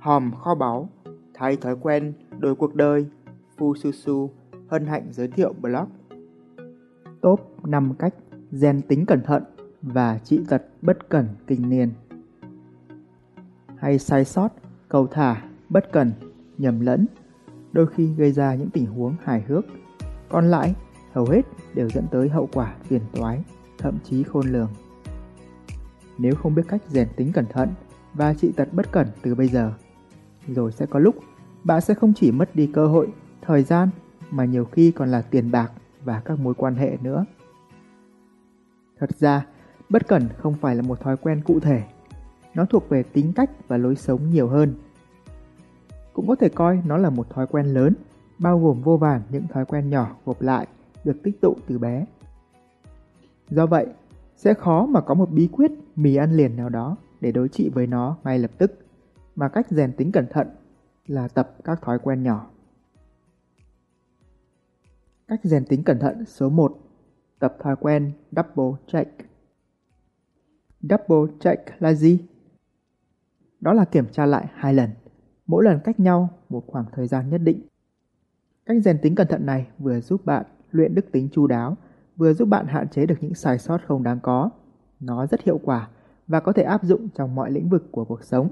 hòm kho báu, thay thói quen, đổi cuộc đời, Phu Su Su hân hạnh giới thiệu blog. Top 5 cách gen tính cẩn thận và trị tật bất cẩn kinh niên. Hay sai sót, cầu thả, bất cẩn, nhầm lẫn, đôi khi gây ra những tình huống hài hước. Còn lại, hầu hết đều dẫn tới hậu quả phiền toái, thậm chí khôn lường. Nếu không biết cách rèn tính cẩn thận và trị tật bất cẩn từ bây giờ, rồi sẽ có lúc bạn sẽ không chỉ mất đi cơ hội, thời gian mà nhiều khi còn là tiền bạc và các mối quan hệ nữa. Thật ra, bất cẩn không phải là một thói quen cụ thể. Nó thuộc về tính cách và lối sống nhiều hơn. Cũng có thể coi nó là một thói quen lớn, bao gồm vô vàn những thói quen nhỏ gộp lại, được tích tụ từ bé. Do vậy, sẽ khó mà có một bí quyết mì ăn liền nào đó để đối trị với nó ngay lập tức, mà cách rèn tính cẩn thận là tập các thói quen nhỏ. Cách rèn tính cẩn thận số 1. Tập thói quen double check. Double check là gì? Đó là kiểm tra lại hai lần, mỗi lần cách nhau một khoảng thời gian nhất định. Cách rèn tính cẩn thận này vừa giúp bạn luyện đức tính chu đáo, vừa giúp bạn hạn chế được những sai sót không đáng có. Nó rất hiệu quả và có thể áp dụng trong mọi lĩnh vực của cuộc sống.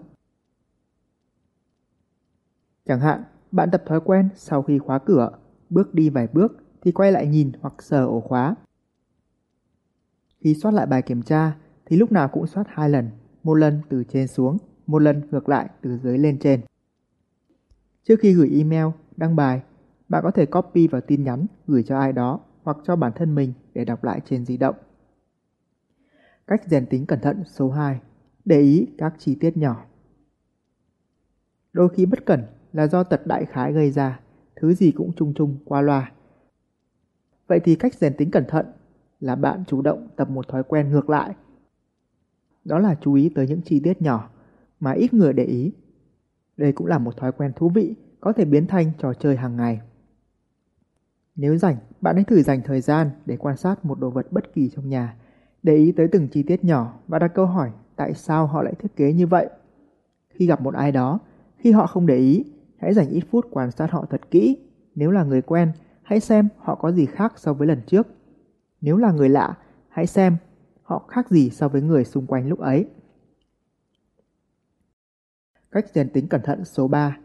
Chẳng hạn, bạn tập thói quen sau khi khóa cửa, bước đi vài bước thì quay lại nhìn hoặc sờ ổ khóa. Khi soát lại bài kiểm tra thì lúc nào cũng soát hai lần, một lần từ trên xuống, một lần ngược lại từ dưới lên trên. Trước khi gửi email, đăng bài, bạn có thể copy vào tin nhắn gửi cho ai đó hoặc cho bản thân mình để đọc lại trên di động. Cách rèn tính cẩn thận số 2. Để ý các chi tiết nhỏ. Đôi khi bất cẩn là do tật đại khái gây ra, thứ gì cũng chung chung qua loa. Vậy thì cách rèn tính cẩn thận là bạn chủ động tập một thói quen ngược lại. Đó là chú ý tới những chi tiết nhỏ mà ít người để ý. Đây cũng là một thói quen thú vị có thể biến thành trò chơi hàng ngày. Nếu rảnh, bạn hãy thử dành thời gian để quan sát một đồ vật bất kỳ trong nhà, để ý tới từng chi tiết nhỏ và đặt câu hỏi tại sao họ lại thiết kế như vậy. Khi gặp một ai đó, khi họ không để ý, hãy dành ít phút quan sát họ thật kỹ. Nếu là người quen, hãy xem họ có gì khác so với lần trước. Nếu là người lạ, hãy xem họ khác gì so với người xung quanh lúc ấy. Cách rèn tính cẩn thận số 3.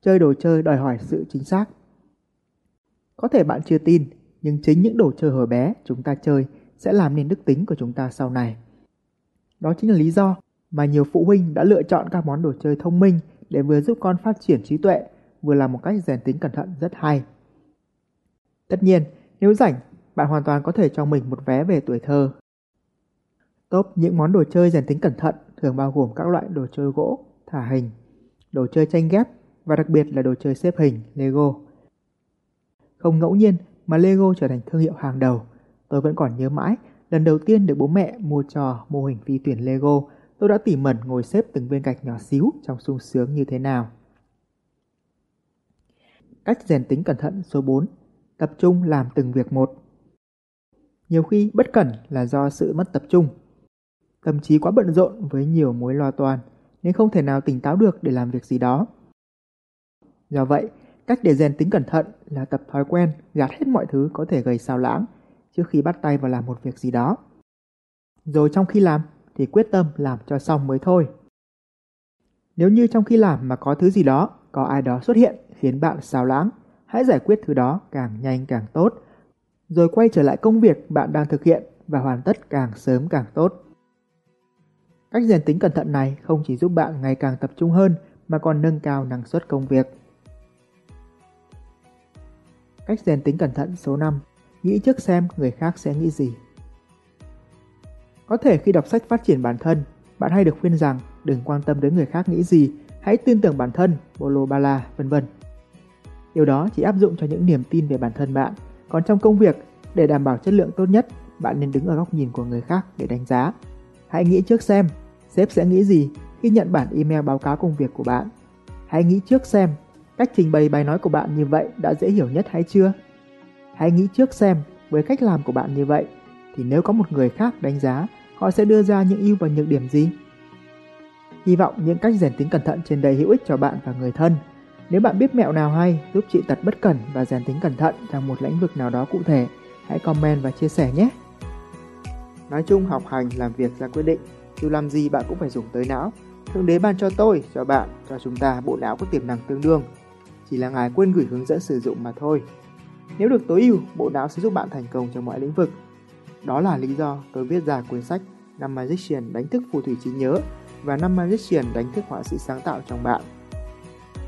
Chơi đồ chơi đòi hỏi sự chính xác. Có thể bạn chưa tin, nhưng chính những đồ chơi hồi bé chúng ta chơi sẽ làm nên đức tính của chúng ta sau này. Đó chính là lý do mà nhiều phụ huynh đã lựa chọn các món đồ chơi thông minh để vừa giúp con phát triển trí tuệ, vừa là một cách rèn tính cẩn thận rất hay. Tất nhiên, nếu rảnh, bạn hoàn toàn có thể cho mình một vé về tuổi thơ. Top những món đồ chơi rèn tính cẩn thận thường bao gồm các loại đồ chơi gỗ, thả hình, đồ chơi tranh ghép và đặc biệt là đồ chơi xếp hình, Lego. Không ngẫu nhiên mà Lego trở thành thương hiệu hàng đầu. Tôi vẫn còn nhớ mãi, lần đầu tiên được bố mẹ mua trò mô hình phi tuyển Lego, tôi đã tỉ mẩn ngồi xếp từng viên gạch nhỏ xíu trong sung sướng như thế nào. Cách rèn tính cẩn thận số 4 Tập trung làm từng việc một Nhiều khi bất cẩn là do sự mất tập trung. Tâm trí quá bận rộn với nhiều mối lo toan nên không thể nào tỉnh táo được để làm việc gì đó. Do vậy, cách để rèn tính cẩn thận là tập thói quen gạt hết mọi thứ có thể gây sao lãng trước khi bắt tay vào làm một việc gì đó. Rồi trong khi làm thì quyết tâm làm cho xong mới thôi. Nếu như trong khi làm mà có thứ gì đó, có ai đó xuất hiện khiến bạn xao lãng, hãy giải quyết thứ đó càng nhanh càng tốt, rồi quay trở lại công việc bạn đang thực hiện và hoàn tất càng sớm càng tốt. Cách rèn tính cẩn thận này không chỉ giúp bạn ngày càng tập trung hơn mà còn nâng cao năng suất công việc. Cách rèn tính cẩn thận số 5 Nghĩ trước xem người khác sẽ nghĩ gì có thể khi đọc sách phát triển bản thân, bạn hay được khuyên rằng đừng quan tâm đến người khác nghĩ gì, hãy tin tưởng bản thân, bolo bala, vân vân. Điều đó chỉ áp dụng cho những niềm tin về bản thân bạn. Còn trong công việc, để đảm bảo chất lượng tốt nhất, bạn nên đứng ở góc nhìn của người khác để đánh giá. Hãy nghĩ trước xem, sếp sẽ nghĩ gì khi nhận bản email báo cáo công việc của bạn. Hãy nghĩ trước xem, cách trình bày bài nói của bạn như vậy đã dễ hiểu nhất hay chưa? Hãy nghĩ trước xem, với cách làm của bạn như vậy, thì nếu có một người khác đánh giá, họ sẽ đưa ra những ưu và nhược điểm gì? Hy vọng những cách rèn tính cẩn thận trên đây hữu ích cho bạn và người thân. Nếu bạn biết mẹo nào hay giúp trị tật bất cẩn và rèn tính cẩn thận trong một lĩnh vực nào đó cụ thể, hãy comment và chia sẻ nhé. Nói chung học hành làm việc ra quyết định, dù làm gì bạn cũng phải dùng tới não. Thượng đế ban cho tôi, cho bạn, cho chúng ta bộ não có tiềm năng tương đương. Chỉ là ngài quên gửi hướng dẫn sử dụng mà thôi. Nếu được tối ưu, bộ não sẽ giúp bạn thành công trong mọi lĩnh vực. Đó là lý do tôi viết ra cuốn sách Năm Magician đánh thức phù thủy trí nhớ và năm Magician đánh thức họa sĩ sáng tạo trong bạn.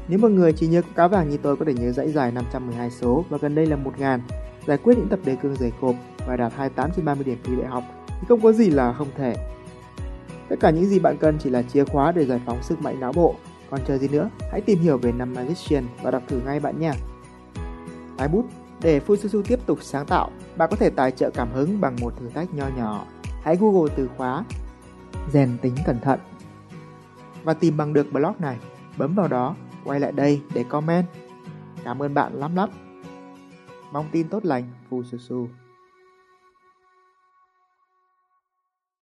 Nếu một người chỉ nhớ cá vàng như tôi có thể nhớ dãy dài 512 số và gần đây là 1000, giải quyết những tập đề cương dày cộp và đạt 28 trên 30 điểm thi đại học thì không có gì là không thể. Tất cả những gì bạn cần chỉ là chìa khóa để giải phóng sức mạnh não bộ. Còn chờ gì nữa, hãy tìm hiểu về năm Magician và đọc thử ngay bạn nha. Tái bút để Fujitsu tiếp tục sáng tạo, bạn có thể tài trợ cảm hứng bằng một thử thách nho nhỏ. Hãy Google từ khóa rèn tính cẩn thận và tìm bằng được blog này. Bấm vào đó, quay lại đây để comment. Cảm ơn bạn lắm lắm. Mong tin tốt lành, Fujitsu.